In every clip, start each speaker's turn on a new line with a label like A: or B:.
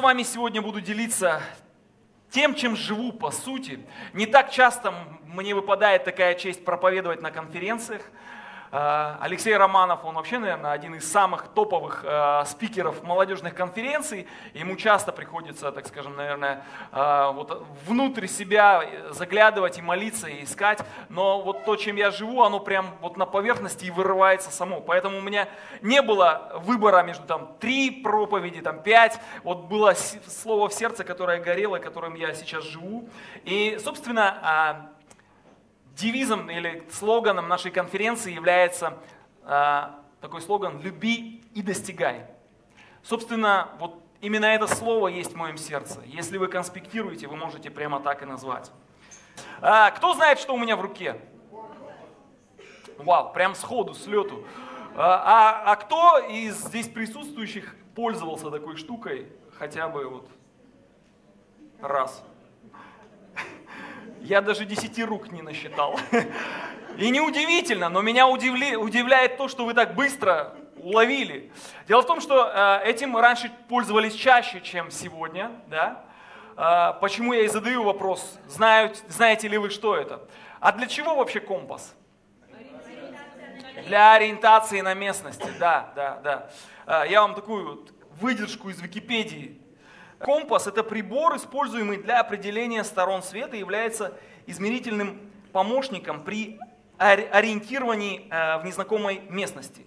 A: С вами сегодня буду делиться тем, чем живу по сути. Не так часто мне выпадает такая честь проповедовать на конференциях – Алексей Романов, он вообще, наверное, один из самых топовых э, спикеров молодежных конференций. Ему часто приходится, так скажем, наверное, э, вот внутрь себя заглядывать и молиться, и искать. Но вот то, чем я живу, оно прям вот на поверхности и вырывается само. Поэтому у меня не было выбора между там три проповеди, там пять. Вот было слово в сердце, которое горело, которым я сейчас живу. И, собственно, девизом или слоганом нашей конференции является э, такой слоган «Люби и достигай». Собственно, вот именно это слово есть в моем сердце. Если вы конспектируете, вы можете прямо так и назвать. А, кто знает, что у меня в руке? Вау, прям сходу, с лету. А, а, а кто из здесь присутствующих пользовался такой штукой хотя бы вот раз? Я даже десяти рук не насчитал. И неудивительно, но меня удивли, удивляет то, что вы так быстро уловили. Дело в том, что э, этим раньше пользовались чаще, чем сегодня. Да? Э, почему я и задаю вопрос, знают, знаете ли вы, что это? А для чего вообще компас? Для ориентации на местности, да, да, да. Э, я вам такую вот выдержку из Википедии Компас – это прибор, используемый для определения сторон света, является измерительным помощником при ориентировании э, в незнакомой местности.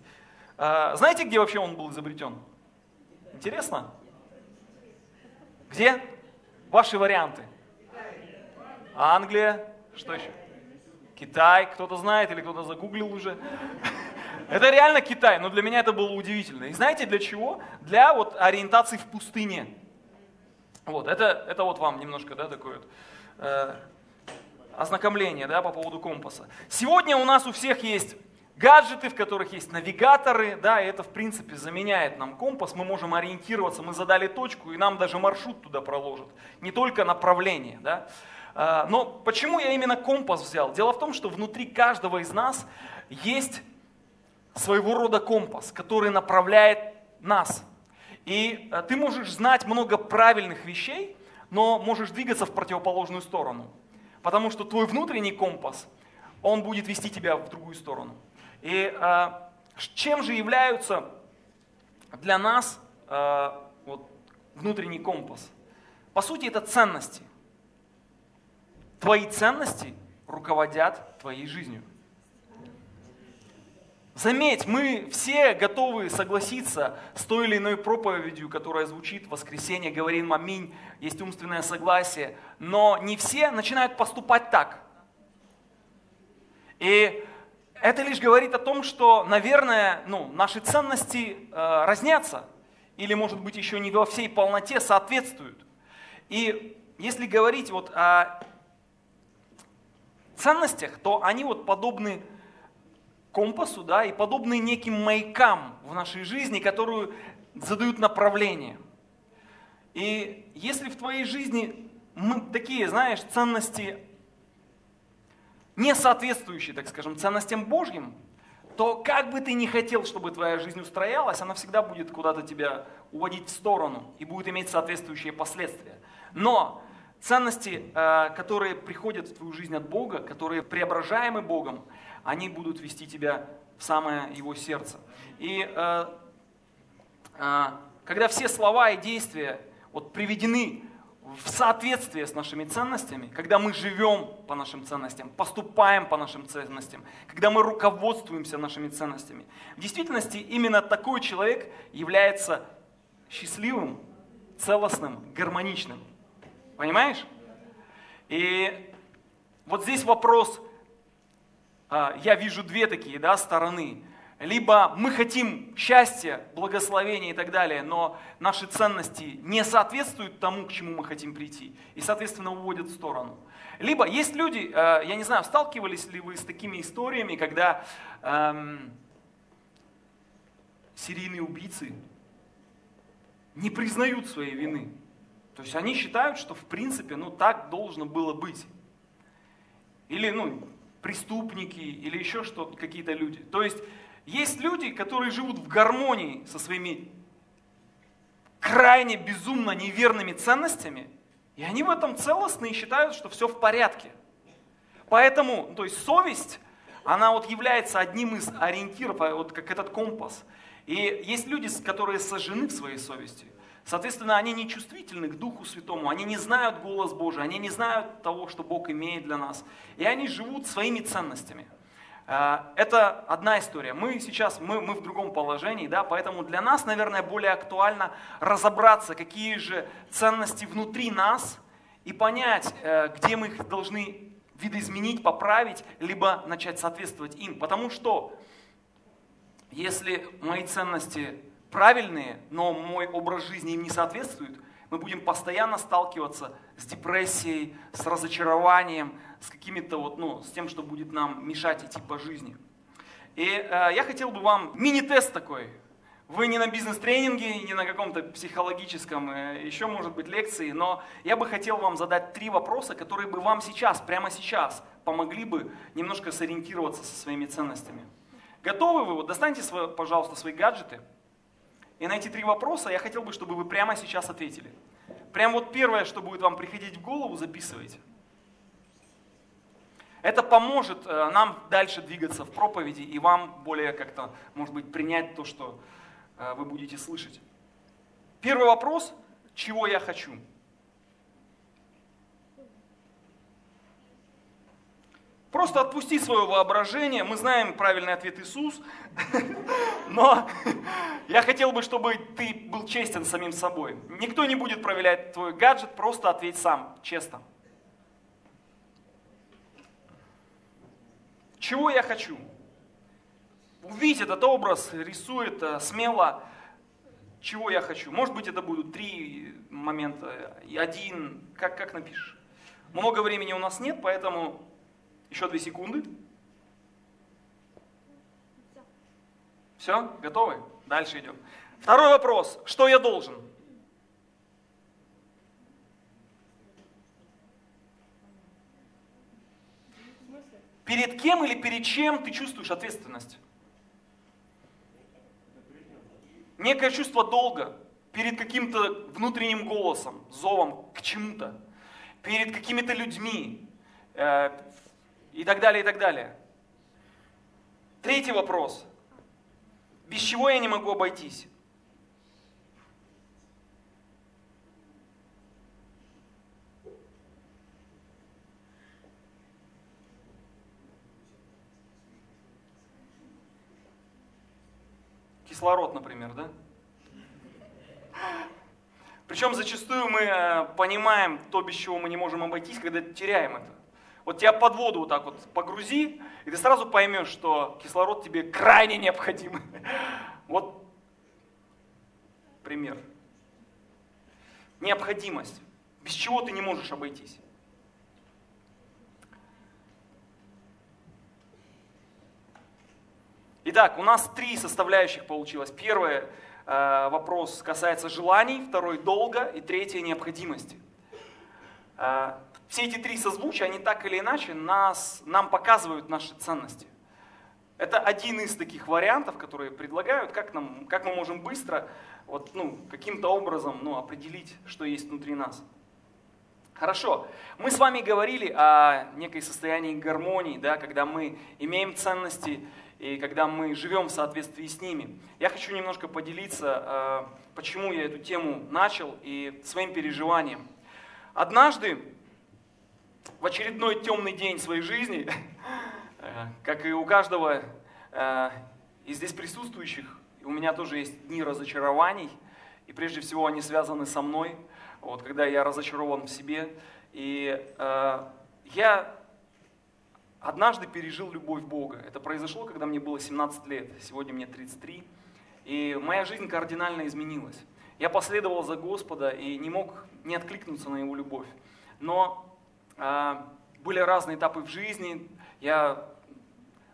A: Э, знаете, где вообще он был изобретен? Интересно? Где? Ваши варианты. Англия, что еще? Китай, кто-то знает или кто-то загуглил уже. Это реально Китай, но для меня это было удивительно. И знаете для чего? Для вот ориентации в пустыне. Вот, это, это вот вам немножко, да, такое вот, э, ознакомление, да, по поводу компаса. Сегодня у нас у всех есть гаджеты, в которых есть навигаторы, да, и это, в принципе, заменяет нам компас. Мы можем ориентироваться, мы задали точку, и нам даже маршрут туда проложат, не только направление, да. Э, но почему я именно компас взял? Дело в том, что внутри каждого из нас есть своего рода компас, который направляет нас и э, ты можешь знать много правильных вещей, но можешь двигаться в противоположную сторону. Потому что твой внутренний компас, он будет вести тебя в другую сторону. И э, чем же являются для нас э, вот, внутренний компас? По сути, это ценности. Твои ценности руководят твоей жизнью. Заметь, мы все готовы согласиться с той или иной проповедью, которая звучит в воскресенье, говорим аминь, есть умственное согласие, но не все начинают поступать так. И это лишь говорит о том, что, наверное, ну, наши ценности э, разнятся, или, может быть, еще не во всей полноте соответствуют. И если говорить вот о ценностях, то они вот подобны компасу, да, и подобные неким маякам в нашей жизни, которые задают направление. И если в твоей жизни такие, знаешь, ценности, не соответствующие, так скажем, ценностям Божьим, то как бы ты ни хотел, чтобы твоя жизнь устроялась, она всегда будет куда-то тебя уводить в сторону и будет иметь соответствующие последствия. Но ценности, э, которые приходят в твою жизнь от Бога, которые преображаемы Богом, они будут вести тебя в самое его сердце. И э, э, когда все слова и действия вот, приведены в соответствие с нашими ценностями, когда мы живем по нашим ценностям, поступаем по нашим ценностям, когда мы руководствуемся нашими ценностями, в действительности именно такой человек является счастливым, целостным, гармоничным. Понимаешь? И вот здесь вопрос, я вижу две такие да, стороны. Либо мы хотим счастья, благословения и так далее, но наши ценности не соответствуют тому, к чему мы хотим прийти, и, соответственно, уводят в сторону. Либо есть люди, а, я не знаю, сталкивались ли вы с такими историями, когда эм, серийные убийцы не признают своей вины. То есть они считают, что в принципе ну, так должно было быть. Или ну, преступники или еще что какие-то люди. То есть есть люди, которые живут в гармонии со своими крайне безумно неверными ценностями, и они в этом целостны и считают, что все в порядке. Поэтому, то есть совесть, она вот является одним из ориентиров, а вот как этот компас. И есть люди, которые сожжены в своей совести. Соответственно, они не чувствительны к Духу Святому, они не знают голос Божий, они не знают того, что Бог имеет для нас. И они живут своими ценностями. А, это одна история. Мы сейчас, мы, мы в другом положении, да, поэтому для нас, наверное, более актуально разобраться, какие же ценности внутри нас, и понять, э, где мы их должны видоизменить, поправить, либо начать соответствовать им. Потому что если мои ценности правильные, но мой образ жизни им не соответствует, мы будем постоянно сталкиваться с депрессией, с разочарованием, с какими-то вот, ну, с тем, что будет нам мешать идти по жизни. И э, я хотел бы вам мини-тест такой. Вы не на бизнес-тренинге, не на каком-то психологическом, э, еще может быть лекции, но я бы хотел вам задать три вопроса, которые бы вам сейчас, прямо сейчас, помогли бы немножко сориентироваться со своими ценностями. Готовы вы? Вот достаньте, свой, пожалуйста, свои гаджеты. И на эти три вопроса я хотел бы, чтобы вы прямо сейчас ответили. Прям вот первое, что будет вам приходить в голову, записывайте. Это поможет э, нам дальше двигаться в проповеди и вам более как-то, может быть, принять то, что э, вы будете слышать. Первый вопрос, чего я хочу? Просто отпусти свое воображение. Мы знаем правильный ответ Иисус. Но я хотел бы, чтобы ты был честен самим собой. Никто не будет проверять твой гаджет, просто ответь сам, честно. Чего я хочу? Увидеть этот образ, рисует э, смело, чего я хочу. Может быть, это будут три момента, один, как, как напишешь. Много времени у нас нет, поэтому еще две секунды. Все, готовы? Дальше идем. Второй вопрос. Что я должен? Перед кем или перед чем ты чувствуешь ответственность? Некое чувство долга перед каким-то внутренним голосом, зовом к чему-то, перед какими-то людьми, э, и так далее, и так далее. Третий вопрос. Без чего я не могу обойтись? Кислород, например, да? Причем зачастую мы э, понимаем то, без чего мы не можем обойтись, когда теряем это. Вот тебя под воду вот так вот погрузи, и ты сразу поймешь, что кислород тебе крайне необходим. Вот пример. Необходимость. Без чего ты не можешь обойтись. Итак, у нас три составляющих получилось. Первый э, вопрос касается желаний, второй долга и третий необходимости. Все эти три созвучия, они так или иначе нас, нам показывают наши ценности. Это один из таких вариантов, которые предлагают, как, нам, как мы можем быстро, вот, ну, каким-то образом ну, определить, что есть внутри нас. Хорошо, мы с вами говорили о некой состоянии гармонии, да, когда мы имеем ценности и когда мы живем в соответствии с ними. Я хочу немножко поделиться, э, почему я эту тему начал и своим переживанием. Однажды в очередной темный день своей жизни, э, как и у каждого э, из здесь присутствующих, у меня тоже есть дни разочарований, и прежде всего они связаны со мной, вот, когда я разочарован в себе. И э, я однажды пережил любовь Бога. Это произошло, когда мне было 17 лет, сегодня мне 33. И моя жизнь кардинально изменилась. Я последовал за Господа и не мог не откликнуться на Его любовь. Но были разные этапы в жизни. Я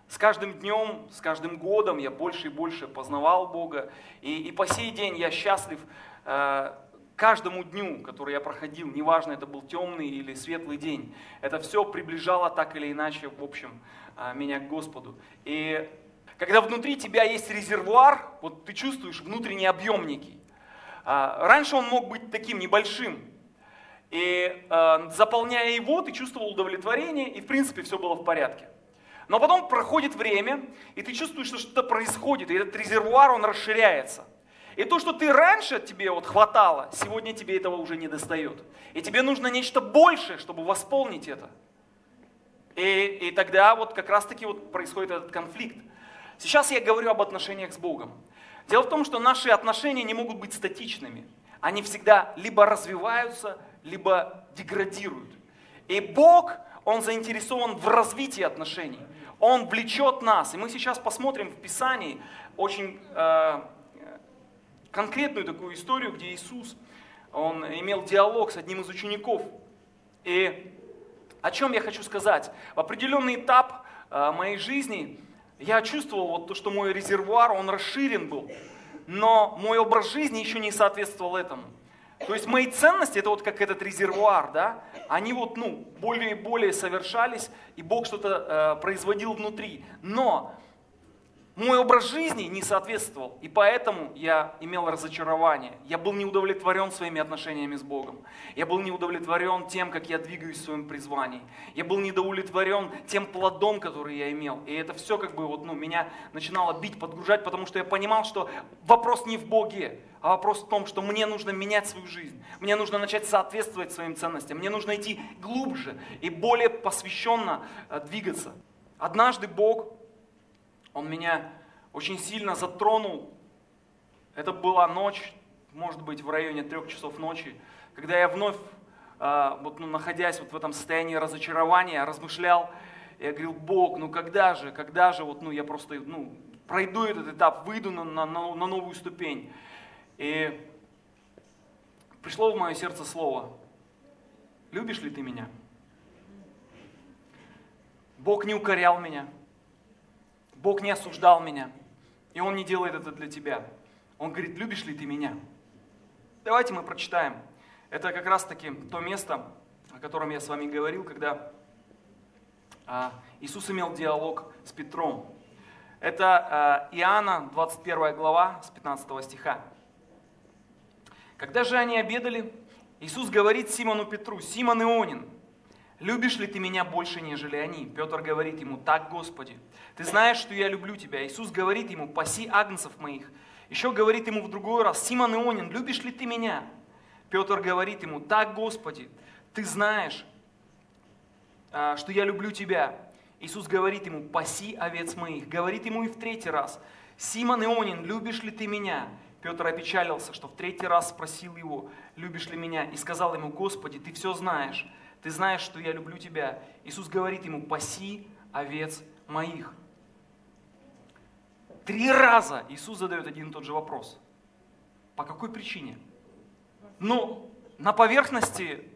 A: с каждым днем, с каждым годом я больше и больше познавал Бога. И, и по сей день я счастлив э, каждому дню, который я проходил, неважно, это был темный или светлый день. Это все приближало так или иначе, в общем, э, меня к Господу. И когда внутри тебя есть резервуар, вот ты чувствуешь внутренний объем некий, А, раньше он мог быть таким небольшим, и э, заполняя его, ты чувствовал удовлетворение, и в принципе все было в порядке. Но потом проходит время, и ты чувствуешь, что что-то происходит, и этот резервуар, он расширяется. И то, что ты раньше тебе вот хватало, сегодня тебе этого уже не достает. И тебе нужно нечто большее, чтобы восполнить это. И, и тогда вот как раз-таки вот происходит этот конфликт. Сейчас я говорю об отношениях с Богом. Дело в том, что наши отношения не могут быть статичными. Они всегда либо развиваются, либо деградируют. И Бог, Он заинтересован в развитии отношений. Он влечет нас. И мы сейчас посмотрим в Писании очень э, конкретную такую историю, где Иисус, Он имел диалог с одним из учеников. И о чем я хочу сказать? В определенный этап э, моей жизни я чувствовал вот то, что мой резервуар, он расширен был, но мой образ жизни еще не соответствовал этому. То есть мои ценности, это вот как этот резервуар, да, они вот, ну, более и более совершались, и Бог что-то э, производил внутри. Но мой образ жизни не соответствовал, и поэтому я имел разочарование. Я был не удовлетворен своими отношениями с Богом. Я был не удовлетворен тем, как я двигаюсь в своем призвании. Я был не удовлетворен тем плодом, который я имел. И это все как бы вот, ну, меня начинало бить, подгружать, потому что я понимал, что вопрос не в Боге, а вопрос в том, что мне нужно менять свою жизнь. Мне нужно начать соответствовать своим ценностям. Мне нужно идти глубже и более посвященно э, двигаться. Однажды Бог он меня очень сильно затронул. Это была ночь, может быть, в районе трех часов ночи, когда я вновь, а, вот, ну, находясь вот в этом состоянии разочарования, размышлял, я говорил, Бог, ну когда же, когда же вот, ну, я просто ну, пройду этот этап, выйду на, на, на новую ступень. И пришло в мое сердце слово, любишь ли ты меня? Бог не укорял меня, Бог не осуждал меня. И Он не делает это для тебя. Он говорит, любишь ли ты меня? Давайте мы прочитаем. Это как раз таки то место, о котором я с вами говорил, когда а, Иисус имел диалог с Петром. Это а, Иоанна, 21 глава, с 15 стиха. Когда же они обедали, Иисус говорит Симону Петру, «Симон Ионин, любишь ли ты меня больше, нежели они?» Петр говорит ему, «Так, Господи, ты знаешь, что я люблю тебя». Иисус говорит ему, «Паси агнцев моих». Еще говорит ему в другой раз, «Симон Ионин, любишь ли ты меня?» Петр говорит ему, «Так, Господи, ты знаешь, а, что я люблю тебя». Иисус говорит ему, «Паси овец моих». Говорит ему и в третий раз, «Симон Ионин, любишь ли ты меня?» Петр опечалился, что в третий раз спросил его, «Любишь ли меня?» И сказал ему, «Господи, ты все знаешь, ты знаешь, что я люблю тебя. Иисус говорит ему, паси овец моих. Три раза Иисус задает один и тот же вопрос. По какой причине? Ну, на поверхности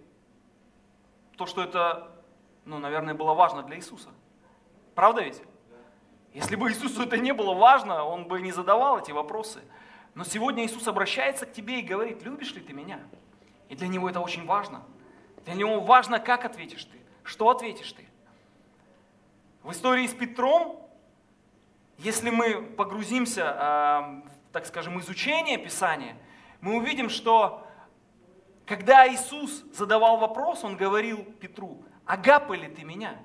A: то, что это, ну, наверное, было важно для Иисуса. Правда ведь? Если бы Иисусу это не было важно, он бы не задавал эти вопросы. Но сегодня Иисус обращается к тебе и говорит, любишь ли ты меня? И для него это очень важно. Для него важно, как ответишь ты, что ответишь ты. В истории с Петром, если мы погрузимся, э, так скажем, изучение Писания, мы увидим, что когда Иисус задавал вопрос, Он говорил Петру, агапы ли ты меня?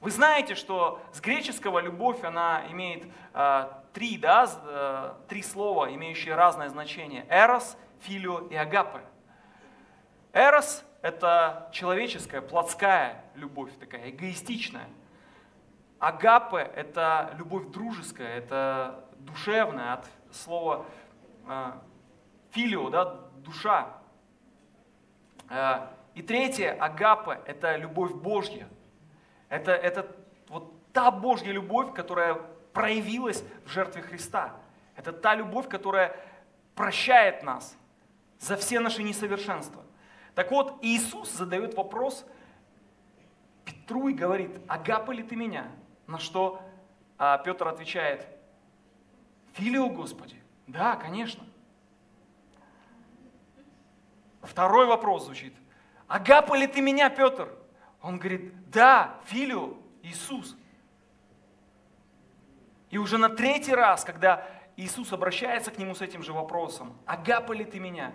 A: Вы знаете, что с греческого любовь, она имеет э, три, да, э, три слова, имеющие разное значение. Эрос, филио и агапы. Эрос это человеческая, плотская любовь, такая эгоистичная. Агапе – это любовь дружеская, это душевная, от слова э, филио, да, душа. Э, и третье, агапе – это любовь Божья. Это, это вот та Божья любовь, которая проявилась в жертве Христа. Это та любовь, которая прощает нас за все наши несовершенства. Так вот, Иисус задает вопрос Петру и говорит, агапа ли ты меня? На что а, Петр отвечает, филио Господи. Да, конечно. Второй вопрос звучит, агапа ли ты меня, Петр? Он говорит, да, филио, Иисус. И уже на третий раз, когда Иисус обращается к нему с этим же вопросом, агапа ли ты меня?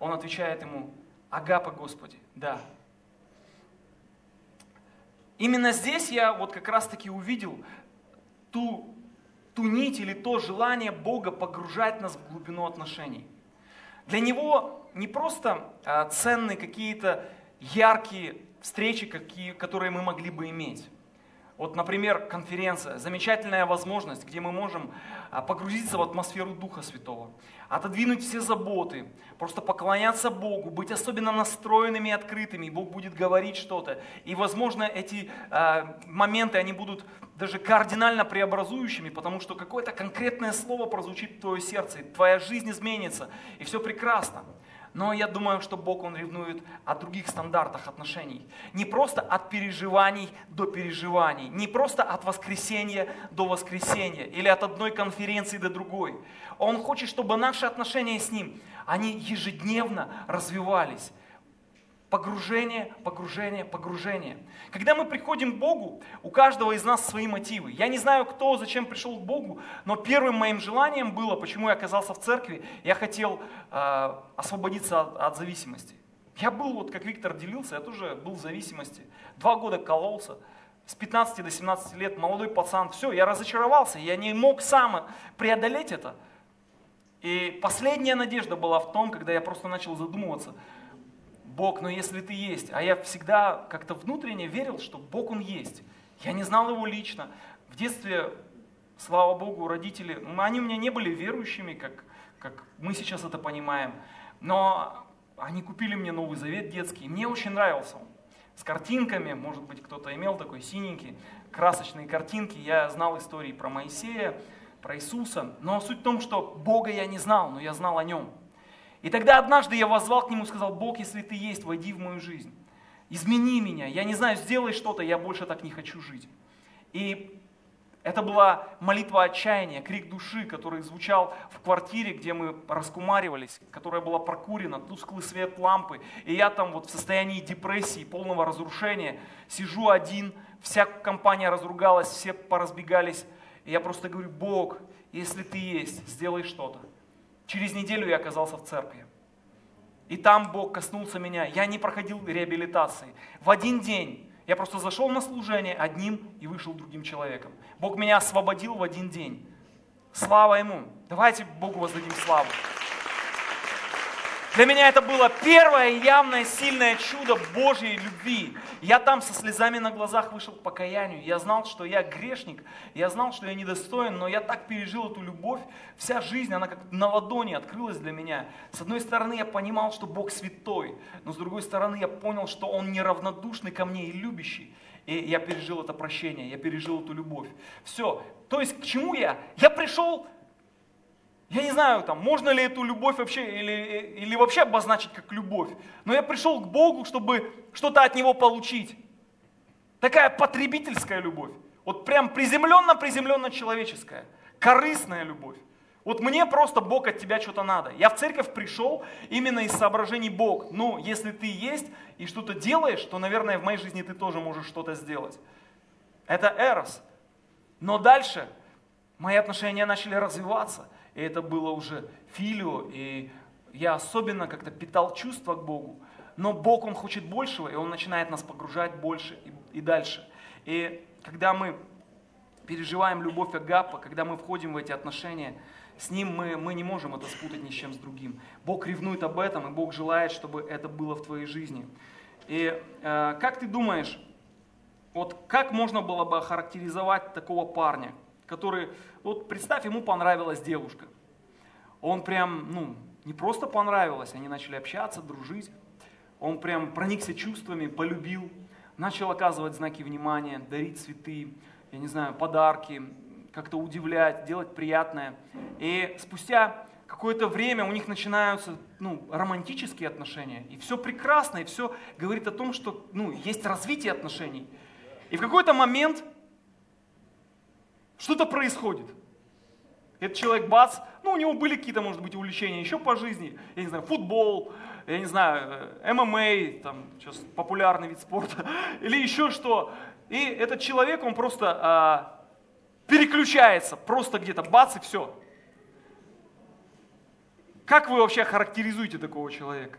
A: Он отвечает ему, агапа, Господи, да. Именно здесь я вот как раз таки увидел ту, ту нить или то желание Бога погружать нас в глубину отношений. Для Него не просто а, ценны какие-то яркие встречи, какие, которые мы могли бы иметь. Вот, например, конференция, замечательная возможность, где мы можем а, погрузиться в атмосферу Духа Святого, отодвинуть все заботы, просто поклоняться Богу, быть особенно настроенными и открытыми, Бог будет говорить что-то. И, возможно, эти э, моменты, они будут даже кардинально преобразующими, потому что какое-то конкретное слово прозвучит в твое сердце, твоя жизнь изменится, и все прекрасно. Но я думаю, что Бог, Он ревнует о других стандартах отношений. Не просто от переживаний до переживаний, не просто от воскресения до воскресения или от одной конференции до другой. Он хочет, чтобы наши отношения с Ним, они ежедневно развивались. Погружение, погружение, погружение. Когда мы приходим к Богу, у каждого из нас свои мотивы. Я не знаю, кто, зачем пришел к Богу, но первым моим желанием было, почему я оказался в церкви, я хотел э, освободиться от, от зависимости. Я был, вот как Виктор делился, я тоже был в зависимости. Два года кололся, с 15 до 17 лет, молодой пацан. Все, я разочаровался, я не мог сам преодолеть это. И последняя надежда была в том, когда я просто начал задумываться – Бог, но если ты есть. А я всегда как-то внутренне верил, что Бог Он есть. Я не знал Его лично. В детстве, слава Богу, родители, они у меня не были верующими, как, как мы сейчас это понимаем. Но они купили мне Новый Завет детский, мне очень нравился он. С картинками, может быть, кто-то имел такой синенький, красочные картинки. Я знал истории про Моисея, про Иисуса. Но суть в том, что Бога я не знал, но я знал о Нем. И тогда однажды я возвал к нему и сказал, Бог, если ты есть, войди в мою жизнь. Измени меня. Я не знаю, сделай что-то, я больше так не хочу жить. И это была молитва отчаяния, крик души, который звучал в квартире, где мы раскумаривались, которая была прокурена, тусклый свет лампы. И я там вот в состоянии депрессии, полного разрушения, сижу один, вся компания разругалась, все поразбегались. И я просто говорю, Бог, если ты есть, сделай что-то. Через неделю я оказался в церкви. И там Бог коснулся меня. Я не проходил реабилитации. В один день я просто зашел на служение одним и вышел другим человеком. Бог меня освободил в один день. Слава Ему. Давайте Богу воздадим славу. Для меня это было первое явное сильное чудо Божьей любви. Я там со слезами на глазах вышел к покаянию. Я знал, что я грешник, я знал, что я недостоин, но я так пережил эту любовь. Вся жизнь, она как на ладони открылась для меня. С одной стороны, я понимал, что Бог святой, но с другой стороны, я понял, что Он неравнодушный ко мне и любящий. И я пережил это прощение, я пережил эту любовь. Все. То есть к чему я? Я пришел я не знаю, там, можно ли эту любовь вообще, или, или вообще обозначить как любовь. Но я пришел к Богу, чтобы что-то от Него получить. Такая потребительская любовь. Вот прям приземленно-приземленно человеческая. Корыстная любовь. Вот мне просто Бог от тебя что-то надо. Я в церковь пришел именно из соображений Бог. Ну, если ты есть и что-то делаешь, то, наверное, в моей жизни ты тоже можешь что-то сделать. Это эрос. Но дальше мои отношения начали развиваться – и это было уже филио, и я особенно как-то питал чувства к Богу. Но Бог, Он хочет большего, и Он начинает нас погружать больше и, и дальше. И когда мы переживаем любовь Агапа, когда мы входим в эти отношения, с Ним мы, мы не можем это спутать ни с чем с другим. Бог ревнует об этом, и Бог желает, чтобы это было в твоей жизни. И э, как ты думаешь, вот как можно было бы охарактеризовать такого парня, который, вот представь, ему понравилась девушка. Он прям, ну, не просто понравилось, они начали общаться, дружить. Он прям проникся чувствами, полюбил, начал оказывать знаки внимания, дарить цветы, я не знаю, подарки, как-то удивлять, делать приятное. И спустя какое-то время у них начинаются ну, романтические отношения, и все прекрасно, и все говорит о том, что ну, есть развитие отношений. И в какой-то момент что-то происходит. Этот человек, бац, ну у него были какие-то, может быть, увлечения еще по жизни, я не знаю, футбол, я не знаю, э, ММА, там сейчас популярный вид спорта, или еще что. И этот человек, он просто а, переключается, просто где-то бац и все. как вы вообще характеризуете такого человека?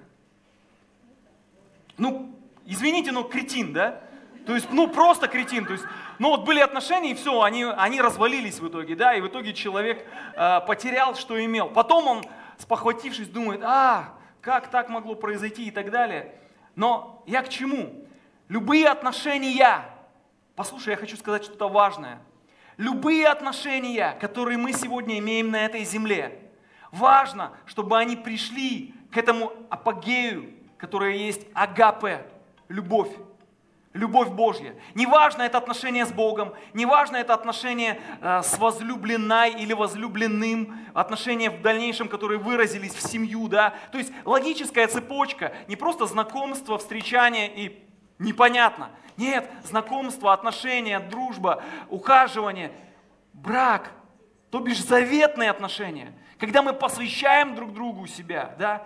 A: Ну, извините, но кретин, да? То есть, ну, просто кретин. То есть, ну, вот были отношения, и все, они, они развалились в итоге, да, и в итоге человек э, потерял, что имел. Потом он, спохватившись, думает, а, как так могло произойти и так далее. Но я к чему? Любые отношения, послушай, я хочу сказать что-то важное. Любые отношения, которые мы сегодня имеем на этой земле, важно, чтобы они пришли к этому апогею, которое есть агапе, любовь любовь Божья. Неважно это отношение с Богом, неважно это отношение э, с возлюбленной или возлюбленным, отношения в дальнейшем, которые выразились в семью, да. То есть логическая цепочка, не просто знакомство, встречание и непонятно. Нет, знакомство, отношения, дружба, ухаживание, брак, то бишь заветные отношения. Когда мы посвящаем друг другу себя, да.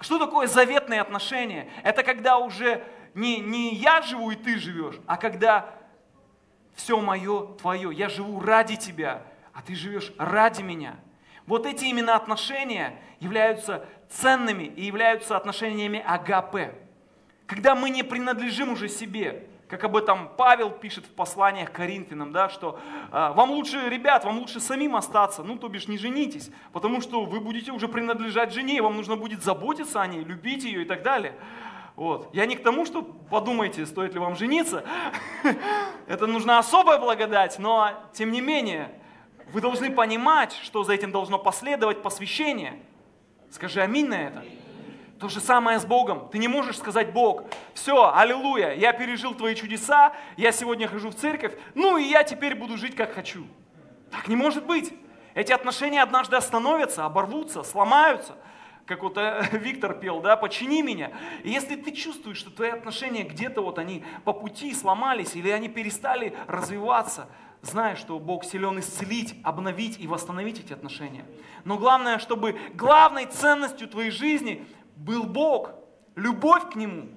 A: Что такое заветные отношения? Это когда уже не, не я живу и ты живешь, а когда все мое твое, я живу ради тебя, а ты живешь ради меня. Вот эти именно отношения являются ценными и являются отношениями агапе. Когда мы не принадлежим уже себе, как об этом Павел пишет в посланиях к Коринфянам, да, что э, вам лучше, ребят, вам лучше самим остаться, ну то бишь не женитесь, потому что вы будете уже принадлежать жене, вам нужно будет заботиться о ней, любить ее и так далее. Вот. Я не к тому, что подумайте, стоит ли вам жениться. Это нужна особая благодать, но тем не менее, вы должны понимать, что за этим должно последовать посвящение. Скажи аминь на это. То же самое с Богом. Ты не можешь сказать, Бог, все, аллилуйя, я пережил твои чудеса, я сегодня хожу в церковь, ну и я теперь буду жить как хочу. Так не может быть. Эти отношения однажды остановятся, оборвутся, сломаются – как вот э, Виктор пел, да, почини меня. И если ты чувствуешь, что твои отношения где-то вот они по пути сломались или они перестали развиваться, знай, что Бог силен исцелить, обновить и восстановить эти отношения. Но главное, чтобы главной ценностью твоей жизни был Бог, любовь к Нему.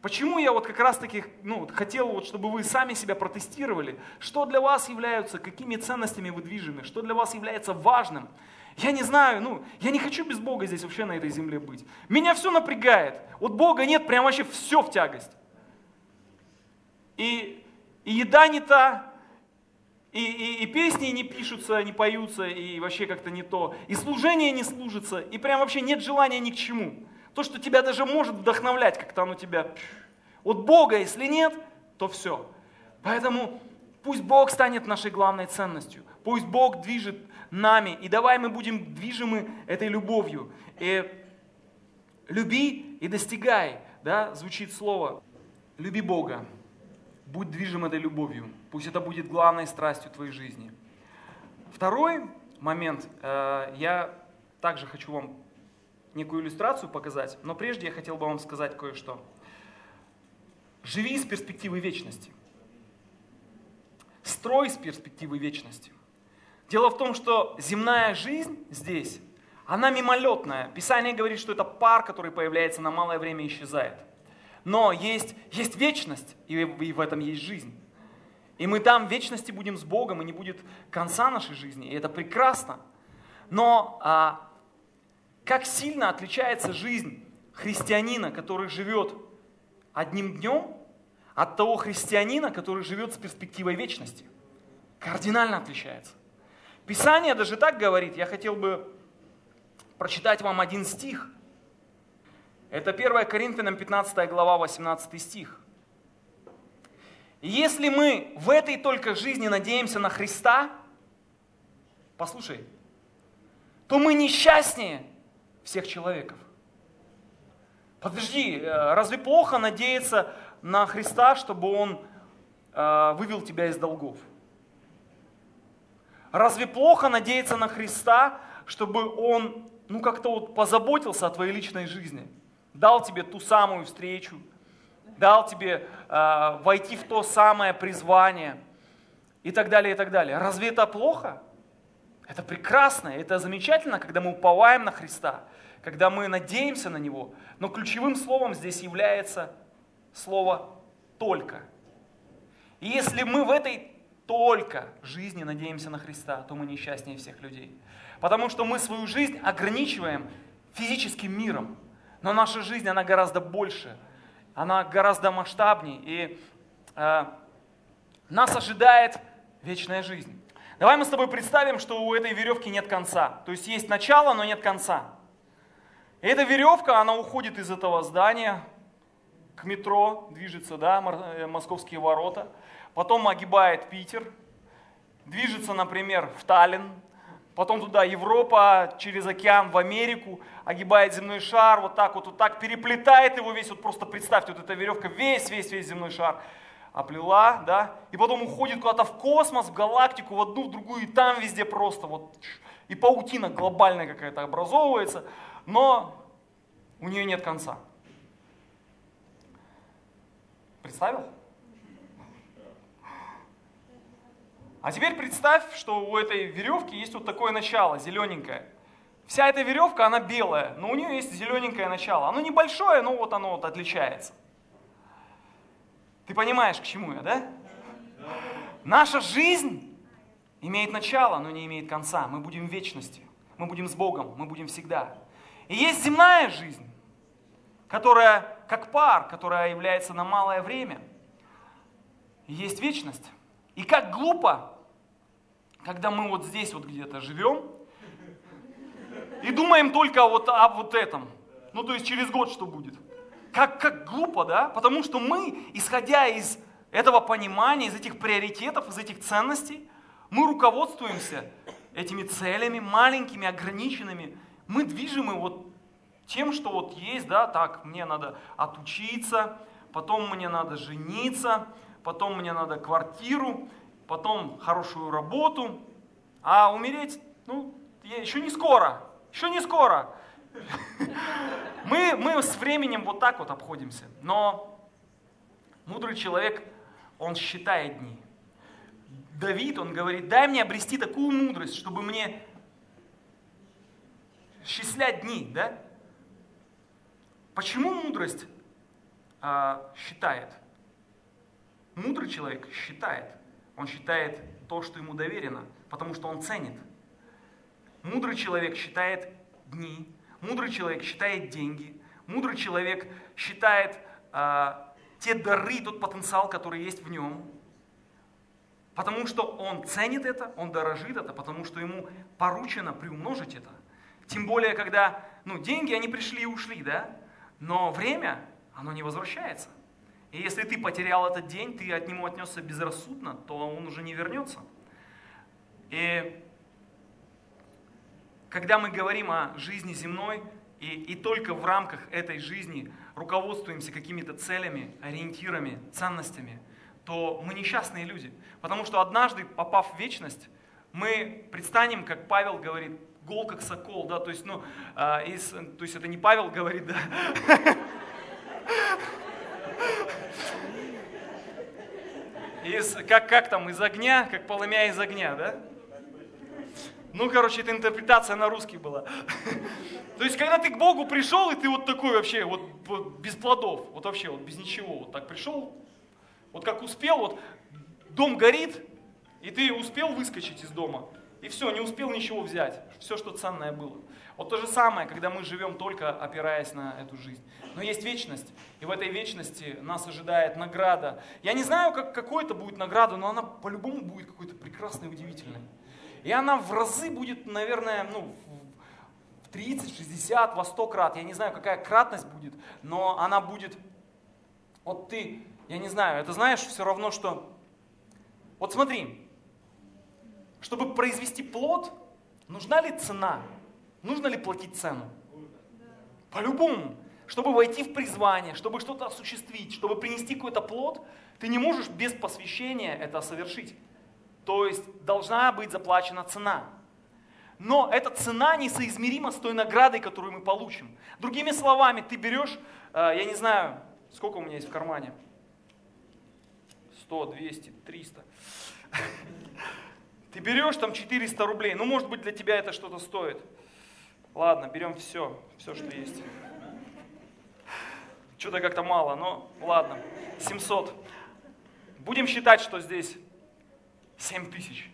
A: Почему я вот как раз таки ну, хотел, вот, чтобы вы сами себя протестировали, что для вас являются, какими ценностями вы движимы, что для вас является важным. Я не знаю, ну, я не хочу без Бога здесь вообще на этой земле быть. Меня все напрягает. Вот Бога нет, прям вообще все в тягость. И, и еда не та, и, и, и песни не пишутся, не поются, и вообще как-то не то. И служение не служится, и прям вообще нет желания ни к чему. То, что тебя даже может вдохновлять, как-то оно тебя... Вот Бога, если нет, то все. Поэтому пусть Бог станет нашей главной ценностью. Пусть Бог движет нами. И давай мы будем движимы этой любовью. И люби и достигай, да, звучит слово. Люби Бога, будь движим этой любовью. Пусть это будет главной страстью твоей жизни. Второй момент, э, я также хочу вам некую иллюстрацию показать, но прежде я хотел бы вам сказать кое-что. Живи с перспективы вечности. Строй с перспективы вечности. Дело в том, что земная жизнь здесь, она мимолетная. Писание говорит, что это пар, который появляется на малое время и исчезает. Но есть, есть вечность, и, и в этом есть жизнь. И мы там в вечности будем с Богом, и не будет конца нашей жизни, и это прекрасно. Но а, как сильно отличается жизнь христианина, который живет одним днем, от того христианина, который живет с перспективой вечности? Кардинально отличается. Писание даже так говорит, я хотел бы прочитать вам один стих. Это 1 Коринфянам 15 глава, 18 стих. Если мы в этой только жизни надеемся на Христа, послушай, то мы несчастнее всех человеков. Подожди, э, разве плохо надеяться на Христа, чтобы Он э, вывел тебя из долгов? Разве плохо надеяться на Христа, чтобы Он ну как-то вот позаботился о твоей личной жизни? Дал тебе ту самую встречу, дал тебе э, войти в то самое призвание и так далее, и так далее. Разве это плохо? Это прекрасно, это замечательно, когда мы уповаем на Христа, когда мы надеемся на Него. Но ключевым словом здесь является слово «только». И если мы в этой только жизни надеемся на Христа, то мы несчастнее всех людей. Потому что мы свою жизнь ограничиваем физическим миром. Но наша жизнь, она гораздо больше, она гораздо масштабнее. И э, нас ожидает вечная жизнь. Давай мы с тобой представим, что у этой веревки нет конца. То есть есть начало, но нет конца. И эта веревка, она уходит из этого здания к метро, движется, да, э, московские ворота. Потом огибает Питер, движется, например, в Таллин, потом туда Европа, через океан в Америку, огибает земной шар, вот так вот, вот так, переплетает его весь, вот просто представьте, вот эта веревка, весь, весь, весь земной шар оплела, да, и потом уходит куда-то в космос, в галактику, в одну, в другую, и там везде просто вот, и паутина глобальная какая-то образовывается, но у нее нет конца. Представил? А теперь представь, что у этой веревки есть вот такое начало, зелененькое. Вся эта веревка, она белая, но у нее есть зелененькое начало. Оно небольшое, но вот оно вот отличается. Ты понимаешь, к чему я, да? Наша жизнь имеет начало, но не имеет конца. Мы будем в вечности, мы будем с Богом, мы будем всегда. И есть земная жизнь, которая как пар, которая является на малое время. Есть вечность. И как глупо когда мы вот здесь вот где-то живем и думаем только вот об вот этом. Ну, то есть через год что будет. Как, как глупо, да? Потому что мы, исходя из этого понимания, из этих приоритетов, из этих ценностей, мы руководствуемся этими целями, маленькими, ограниченными. Мы движимы вот тем, что вот есть, да, так, мне надо отучиться, потом мне надо жениться, потом мне надо квартиру, потом хорошую работу, а умереть, ну, еще не скоро, еще не скоро. Мы, мы с временем вот так вот обходимся, но мудрый человек, он считает дни. Давид, он говорит, дай мне обрести такую мудрость, чтобы мне счислять дни, да? Почему мудрость а, считает? Мудрый человек считает. Он считает то, что ему доверено, потому что он ценит. Мудрый человек считает дни, мудрый человек считает деньги, мудрый человек считает э, те дары, тот потенциал, который есть в нем, потому что он ценит это, он дорожит это, потому что ему поручено приумножить это. Тем более, когда ну, деньги, они пришли и ушли, да? Но время, оно не возвращается. И если ты потерял этот день, ты от него отнесся безрассудно, то он уже не вернется. И когда мы говорим о жизни земной, и, и только в рамках этой жизни руководствуемся какими-то целями, ориентирами, ценностями, то мы несчастные люди. Потому что однажды, попав в вечность, мы предстанем, как Павел говорит, гол как сокол, да, то есть, ну, э, из, то есть это не Павел говорит, да, Из, как, как там, из огня, как полымя из огня, да? Ну, короче, это интерпретация на русский была. То есть, когда ты к Богу пришел, и ты вот такой вообще, вот, вот без плодов, вот вообще, вот без ничего, вот так пришел, вот как успел, вот дом горит, и ты успел выскочить из дома, и все, не успел ничего взять, все, что ценное было. Вот то же самое, когда мы живем только опираясь на эту жизнь. Но есть вечность, и в этой вечности нас ожидает награда. Я не знаю, как, какой это будет награда, но она по-любому будет какой-то прекрасной, удивительной. И она в разы будет, наверное, ну, в 30, 60, во 100 крат. Я не знаю, какая кратность будет, но она будет... Вот ты, я не знаю, это знаешь все равно, что... Вот смотри, чтобы произвести плод, нужна ли цена? Нужно ли платить цену? По-любому. Чтобы войти в призвание, чтобы что-то осуществить, чтобы принести какой-то плод, ты не можешь без посвящения это совершить. То есть должна быть заплачена цена. Но эта цена несоизмерима с той наградой, которую мы получим. Другими словами, ты берешь, э, я не знаю, сколько у меня есть в кармане, 100, 200, 300. Ты берешь там 400 рублей, ну может быть для тебя это что-то стоит. Ладно, берем все, все, что есть. Что-то как-то мало, но ладно. 700. Будем считать, что здесь 7 тысяч.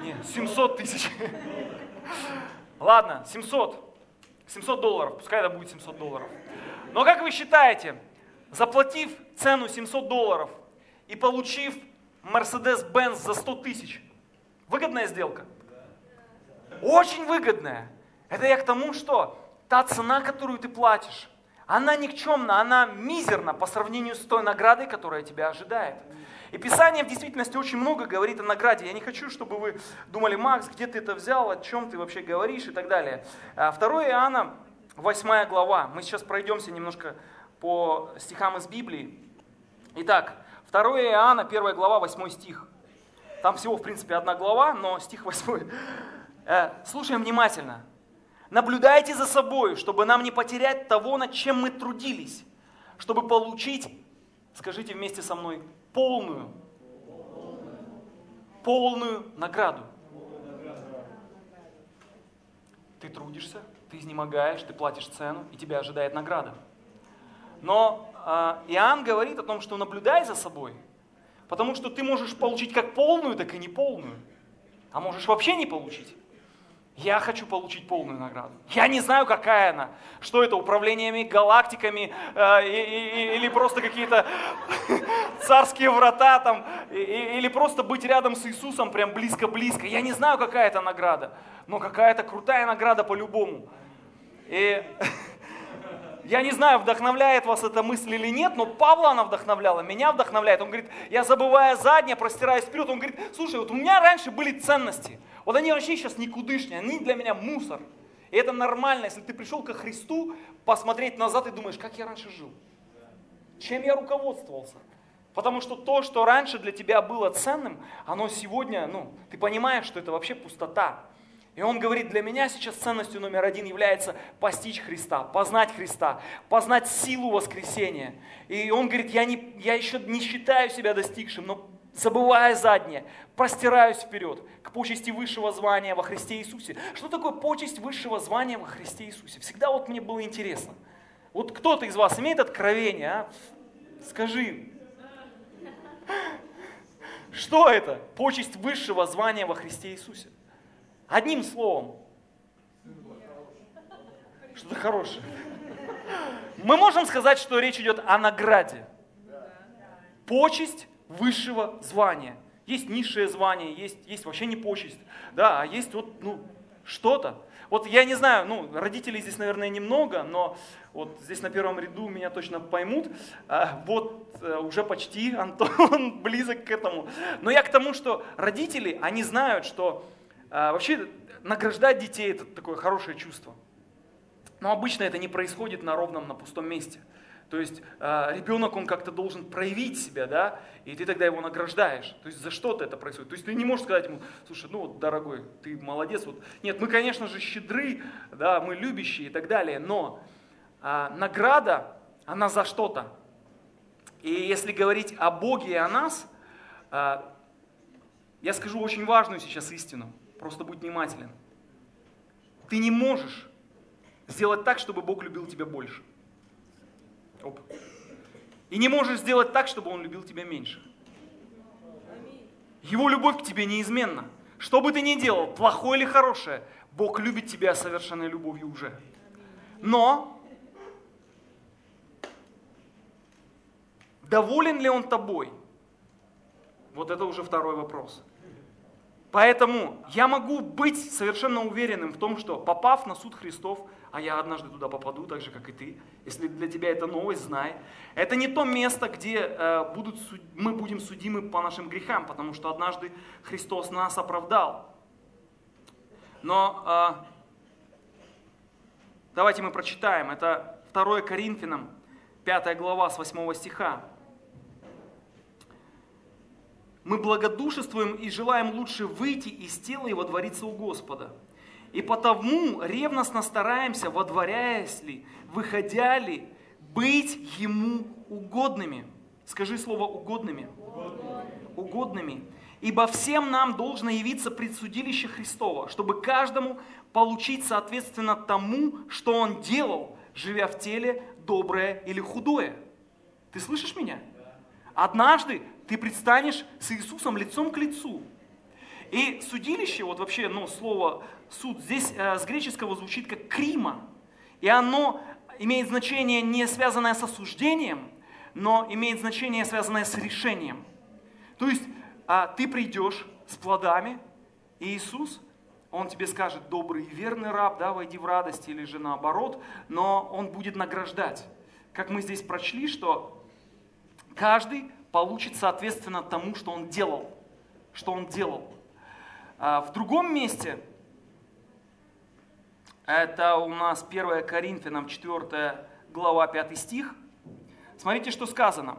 A: Нет, 700 тысяч. Ладно, 700. 700 долларов, пускай это будет 700 долларов. Но как вы считаете, заплатив цену 700 долларов и получив Mercedes-Benz за 100 тысяч, выгодная сделка? Очень выгодная. Это я к тому, что та цена, которую ты платишь, она никчемна, она мизерна по сравнению с той наградой, которая тебя ожидает. И Писание в действительности очень много говорит о награде. Я не хочу, чтобы вы думали, Макс, где ты это взял, о чем ты вообще говоришь и так далее. 2 а, Иоанна, 8 глава. Мы сейчас пройдемся немножко по стихам из Библии. Итак, 2 Иоанна, 1 глава, 8 стих. Там всего, в принципе, одна глава, но стих 8. Э, слушаем внимательно. Наблюдайте за собой, чтобы нам не потерять того, над чем мы трудились, чтобы получить, скажите вместе со мной, полную, полную награду. Ты трудишься, ты изнемогаешь, ты платишь цену, и тебя ожидает награда. Но Иоанн говорит о том, что наблюдай за собой, потому что ты можешь получить как полную, так и неполную, а можешь вообще не получить. Я хочу получить полную награду. Я не знаю, какая она. Что это, управлениями галактиками э, или просто какие-то царские врата там, или просто быть рядом с Иисусом прям близко-близко. Я не знаю, какая это награда, но какая-то крутая награда по-любому. И я не знаю, вдохновляет вас эта мысль или нет, но Павла она вдохновляла, меня вдохновляет. Он говорит, я забывая заднее, простираюсь вперед. Он говорит, слушай, вот у меня раньше были ценности. Вот они вообще сейчас никудышние, они для меня мусор. И это нормально, если ты пришел ко Христу, посмотреть назад и думаешь, как я раньше жил. Чем я руководствовался. Потому что то, что раньше для тебя было ценным, оно сегодня, ну, ты понимаешь, что это вообще пустота. И он говорит, для меня сейчас ценностью номер один является постичь Христа, познать Христа, познать силу воскресения. И он говорит, я, не, я еще не считаю себя достигшим, но забывая заднее, простираюсь вперед к почести высшего звания во Христе Иисусе. Что такое почесть высшего звания во Христе Иисусе? Всегда вот мне было интересно. Вот кто-то из вас имеет откровение, а? Скажи, что это? Почесть высшего звания во Христе Иисусе. Одним словом. Что-то хорошее. Мы можем сказать, что речь идет о награде. Почесть высшего звания. Есть низшее звание, есть, есть вообще не почесть. Да, а есть вот ну, что-то. Вот я не знаю, ну, родителей здесь, наверное, немного, но вот здесь на первом ряду меня точно поймут. А, вот э, уже почти Антон близок к этому. Но я к тому, что родители, они знают, что а, вообще награждать детей это такое хорошее чувство. Но обычно это не происходит на ровном, на пустом месте. То есть э, ребенок, он как-то должен проявить себя, да, и ты тогда его награждаешь. То есть за что-то это происходит. То есть ты не можешь сказать ему, слушай, ну вот, дорогой, ты молодец. Вот. Нет, мы, конечно же, щедры, да, мы любящие и так далее, но э, награда, она за что-то. И если говорить о Боге и о нас, э, я скажу очень важную сейчас истину. Просто будь внимателен. Ты не можешь сделать так, чтобы Бог любил тебя больше. Оп. И не можешь сделать так, чтобы Он любил тебя меньше. Его любовь к тебе неизменна. Что бы ты ни делал, плохое или хорошее, Бог любит тебя совершенной любовью уже. Но доволен ли Он тобой? Вот это уже второй вопрос. Поэтому я могу быть совершенно уверенным в том, что попав на суд Христов, а я однажды туда попаду, так же, как и ты, если для тебя это новость, знай, это не то место, где э, будут, мы будем судимы по нашим грехам, потому что однажды Христос нас оправдал. Но э, давайте мы прочитаем, это 2 Коринфянам, 5 глава с 8 стиха мы благодушествуем и желаем лучше выйти из тела и водвориться у Господа. И потому ревностно стараемся, водворяясь ли, выходя ли, быть Ему угодными. Скажи слово угодными. Угодными. угодными. Ибо всем нам должно явиться предсудилище Христова, чтобы каждому получить соответственно тому, что он делал, живя в теле, доброе или худое. Ты слышишь меня? Однажды ты предстанешь с Иисусом лицом к лицу. И судилище, вот вообще, ну, слово суд, здесь э, с греческого звучит как крима. И оно имеет значение не связанное с осуждением, но имеет значение связанное с решением. То есть а, ты придешь с плодами, и Иисус, Он тебе скажет, добрый и верный раб, да, войди в радость, или же наоборот, но Он будет награждать. Как мы здесь прочли, что каждый получит соответственно тому, что он делал. Что он делал. А в другом месте, это у нас 1 Коринфянам 4 глава 5 стих, смотрите, что сказано.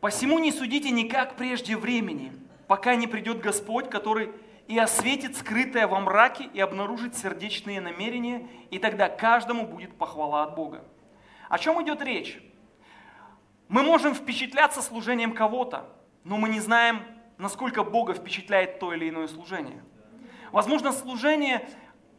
A: «Посему не судите никак прежде времени, пока не придет Господь, который и осветит скрытое во мраке и обнаружит сердечные намерения, и тогда каждому будет похвала от Бога». О чем идет речь? Мы можем впечатляться служением кого-то, но мы не знаем, насколько Бога впечатляет то или иное служение. Возможно, служение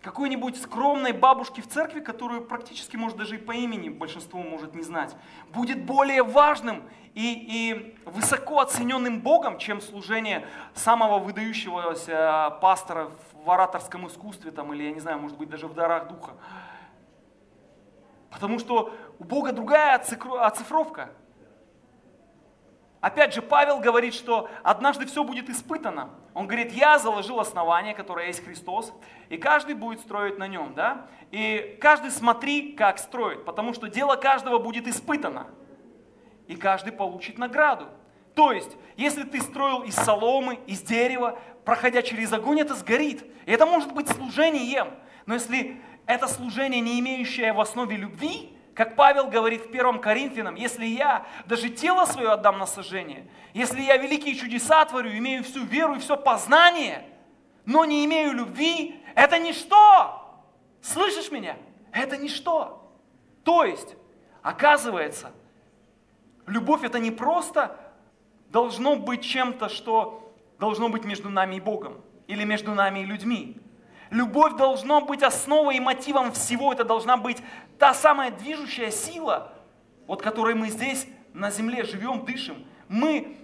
A: какой-нибудь скромной бабушки в церкви, которую практически, может, даже и по имени большинство может не знать, будет более важным и, и высоко оцененным Богом, чем служение самого выдающегося пастора в ораторском искусстве, там, или, я не знаю, может быть, даже в дарах духа. Потому что у Бога другая оцифровка. Опять же, Павел говорит, что однажды все будет испытано. Он говорит, я заложил основание, которое есть Христос, и каждый будет строить на нем. Да? И каждый смотри, как строит, потому что дело каждого будет испытано. И каждый получит награду. То есть, если ты строил из соломы, из дерева, проходя через огонь, это сгорит. И это может быть служением. Но если это служение, не имеющее в основе любви, как Павел говорит в 1 Коринфянам, если я даже тело свое отдам на сожжение, если я великие чудеса творю, имею всю веру и все познание, но не имею любви, это ничто. Слышишь меня? Это ничто. То есть, оказывается, любовь это не просто должно быть чем-то, что должно быть между нами и Богом или между нами и людьми. Любовь должна быть основой и мотивом всего. Это должна быть та самая движущая сила, вот которой мы здесь на земле живем, дышим. Мы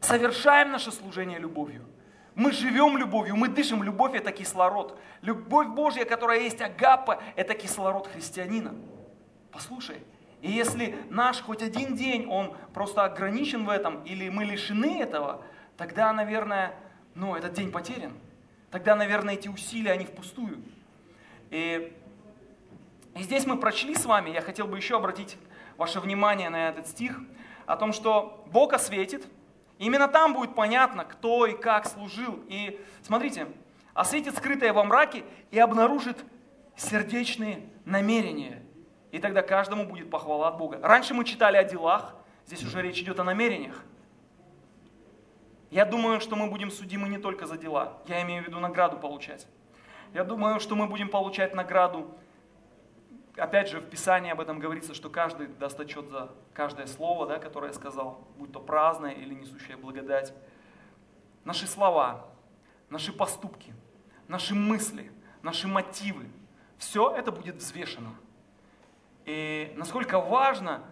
A: совершаем наше служение любовью. Мы живем любовью, мы дышим. Любовь – это кислород. Любовь Божья, которая есть агапа, это кислород христианина. Послушай, и если наш хоть один день, он просто ограничен в этом, или мы лишены этого, тогда, наверное, ну, этот день потерян тогда, наверное, эти усилия, они впустую. И, и здесь мы прочли с вами, я хотел бы еще обратить ваше внимание на этот стих, о том, что Бог осветит, именно там будет понятно, кто и как служил. И смотрите, осветит скрытое во мраке и обнаружит сердечные намерения. И тогда каждому будет похвала от Бога. Раньше мы читали о делах, здесь уже речь идет о намерениях. Я думаю, что мы будем судимы не только за дела. Я имею в виду награду получать. Я думаю, что мы будем получать награду. Опять же, в Писании об этом говорится, что каждый даст отчет за каждое слово, да, которое я сказал, будь то праздное или несущее благодать. Наши слова, наши поступки, наши мысли, наши мотивы, все это будет взвешено. И насколько важно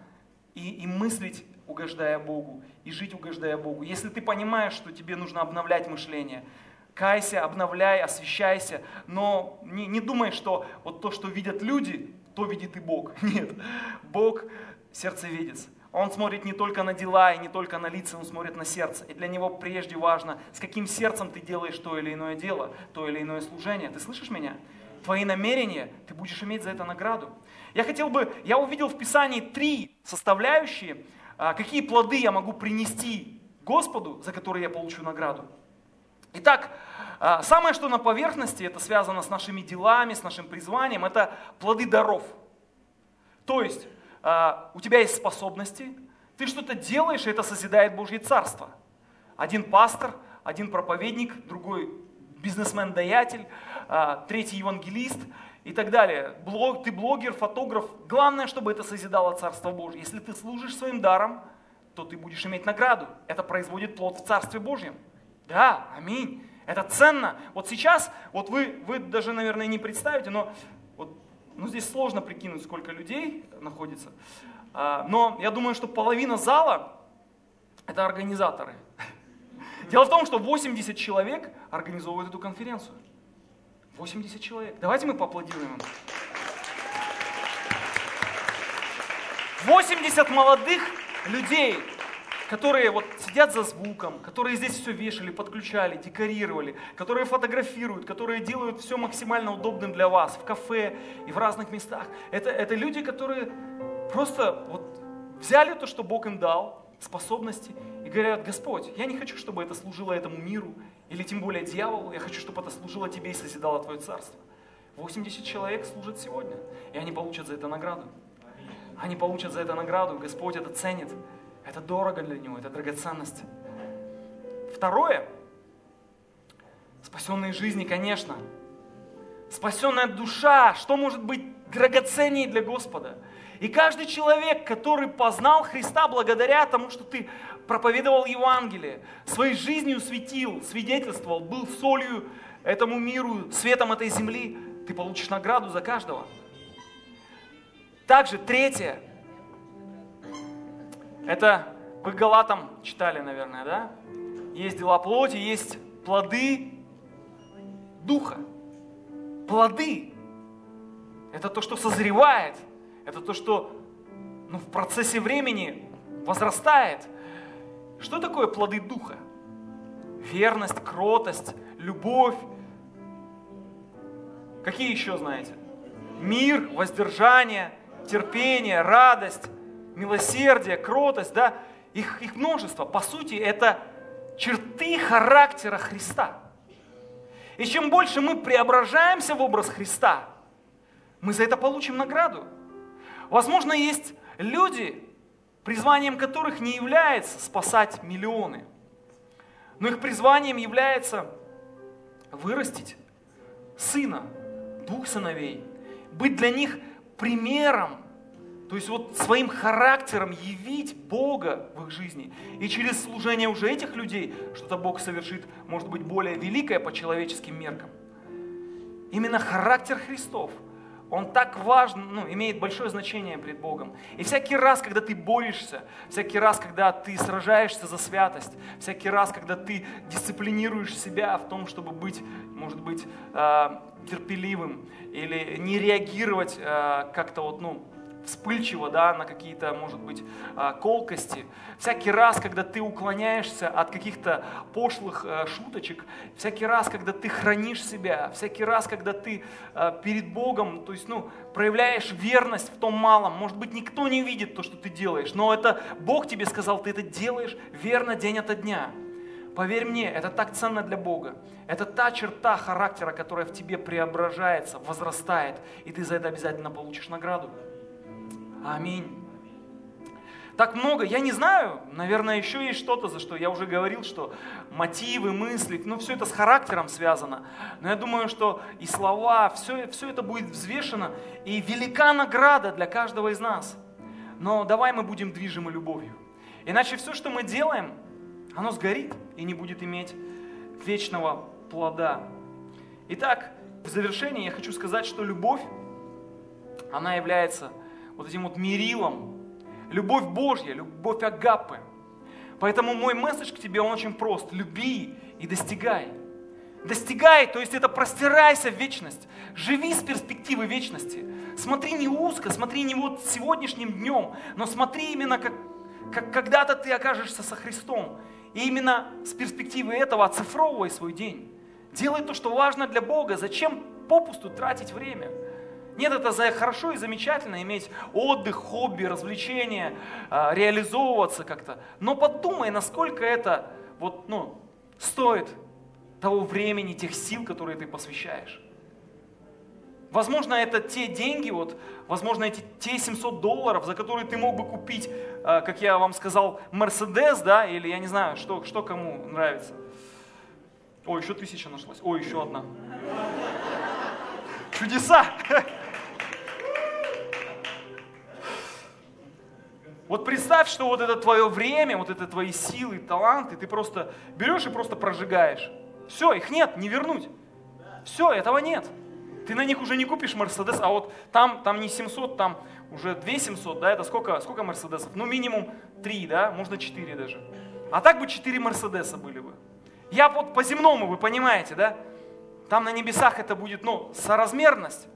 A: и, и мыслить угождая Богу, и жить угождая Богу. Если ты понимаешь, что тебе нужно обновлять мышление, кайся, обновляй, освещайся, но не, не думай, что вот то, что видят люди, то видит и Бог. Нет, Бог сердцеведец. Он смотрит не только на дела и не только на лица, он смотрит на сердце. И для него прежде важно, с каким сердцем ты делаешь то или иное дело, то или иное служение. Ты слышишь меня? Твои намерения, ты будешь иметь за это награду. Я хотел бы, я увидел в Писании три составляющие, а, какие плоды я могу принести Господу, за которые я получу награду. Итак, самое, что на поверхности, это связано с нашими делами, с нашим призванием, это плоды даров. То есть, а, у тебя есть способности, ты что-то делаешь, и это созидает Божье Царство. Один пастор, один проповедник, другой бизнесмен-даятель, третий евангелист – и так далее. Блог, ты блогер, фотограф. Главное, чтобы это созидало Царство Божье. Если ты служишь своим даром, то ты будешь иметь награду. Это производит плод в Царстве Божьем. Да, аминь. Это ценно. Вот сейчас, вот вы, вы даже, наверное, не представите, но вот, ну, здесь сложно прикинуть, сколько людей находится. А, но я думаю, что половина зала – это организаторы. Дело в том, что 80 человек организовывают эту конференцию. 80 человек. Давайте мы поаплодируем им. 80 молодых людей, которые вот сидят за звуком, которые здесь все вешали, подключали, декорировали, которые фотографируют, которые делают все максимально удобным для вас в кафе и в разных местах. Это, это люди, которые просто вот взяли то, что Бог им дал, способности, и говорят, Господь, я не хочу, чтобы это служило этому миру, или тем более дьяволу, я хочу, чтобы это служило Тебе и созидало Твое царство. 80 человек служат сегодня, и они получат за это награду. Они получат за это награду, Господь это ценит. Это дорого для Него, это драгоценность. Второе, спасенные жизни, конечно. Спасенная душа, что может быть драгоценнее для Господа? И каждый человек, который познал Христа благодаря тому, что ты проповедовал Евангелие, своей жизнью светил, свидетельствовал, был солью этому миру, светом этой земли, ты получишь награду за каждого. Также третье, это вы Галатам читали, наверное, да? Есть дела плоти, есть плоды духа. Плоды. Это то, что созревает – это то, что ну, в процессе времени возрастает. Что такое плоды духа? Верность, кротость, любовь. Какие еще знаете? Мир, воздержание, терпение, радость, милосердие, кротость, да? Их, их множество. По сути, это черты характера Христа. И чем больше мы преображаемся в образ Христа, мы за это получим награду. Возможно, есть люди, призванием которых не является спасать миллионы, но их призванием является вырастить сына, двух сыновей, быть для них примером, то есть вот своим характером явить Бога в их жизни. И через служение уже этих людей что-то Бог совершит, может быть, более великое по человеческим меркам. Именно характер Христов – он так важен, ну, имеет большое значение пред Богом. И всякий раз, когда ты борешься, всякий раз, когда ты сражаешься за святость, всякий раз, когда ты дисциплинируешь себя в том, чтобы быть, может быть, э, терпеливым или не реагировать э, как-то вот, ну, вспыльчиво да, на какие-то, может быть, а, колкости. Всякий раз, когда ты уклоняешься от каких-то пошлых а, шуточек, всякий раз, когда ты хранишь себя, всякий раз, когда ты а, перед Богом, то есть, ну, проявляешь верность в том малом, может быть, никто не видит то, что ты делаешь, но это Бог тебе сказал, ты это делаешь верно день ото дня. Поверь мне, это так ценно для Бога. Это та черта характера, которая в тебе преображается, возрастает, и ты за это обязательно получишь награду. Аминь. Так много, я не знаю, наверное, еще есть что-то, за что я уже говорил, что мотивы, мысли, ну все это с характером связано. Но я думаю, что и слова, все, все это будет взвешено, и велика награда для каждого из нас. Но давай мы будем движимы любовью. Иначе все, что мы делаем, оно сгорит и не будет иметь вечного плода. Итак, в завершение я хочу сказать, что любовь, она является вот этим вот мерилом. Любовь Божья, любовь Агапы. Поэтому мой месседж к тебе, он очень прост. Люби и достигай. Достигай, то есть это простирайся в вечность. Живи с перспективы вечности. Смотри не узко, смотри не вот сегодняшним днем, но смотри именно как, как когда-то ты окажешься со Христом. И именно с перспективы этого оцифровывай свой день. Делай то, что важно для Бога. Зачем попусту тратить время? Нет, это хорошо и замечательно иметь отдых, хобби, развлечения, а, реализовываться как-то. Но подумай, насколько это вот, ну, стоит того времени, тех сил, которые ты посвящаешь. Возможно, это те деньги, вот, возможно, эти, те 700 долларов, за которые ты мог бы купить, а, как я вам сказал, Мерседес, да, или я не знаю, что, что кому нравится. Ой, еще тысяча нашлась. Ой, еще одна. Чудеса! Вот представь, что вот это твое время, вот это твои силы, таланты, ты просто берешь и просто прожигаешь. Все, их нет, не вернуть. Все, этого нет. Ты на них уже не купишь Мерседес, а вот там, там не 700, там уже 2 700, да, это сколько, сколько Мерседесов? Ну, минимум 3, да, можно 4 даже. А так бы 4 Мерседеса были бы. Я вот по-земному, вы понимаете, да? Там на небесах это будет, ну, соразмерность.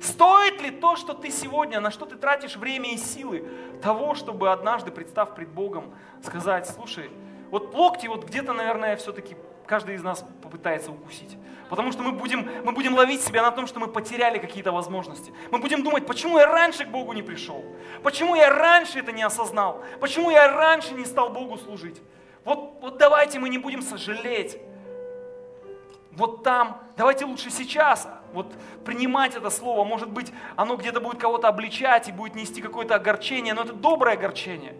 A: Стоит ли то, что ты сегодня, на что ты тратишь время и силы, того, чтобы однажды, представ пред Богом, сказать, слушай, вот локти вот где-то, наверное, все-таки каждый из нас попытается укусить. Потому что мы будем, мы будем ловить себя на том, что мы потеряли какие-то возможности. Мы будем думать, почему я раньше к Богу не пришел? Почему я раньше это не осознал? Почему я раньше не стал Богу служить? Вот, вот давайте мы не будем сожалеть. Вот там, давайте лучше сейчас вот принимать это слово. Может быть, оно где-то будет кого-то обличать и будет нести какое-то огорчение, но это доброе огорчение,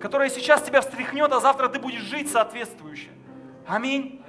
A: которое сейчас тебя встряхнет, а завтра ты будешь жить соответствующе. Аминь.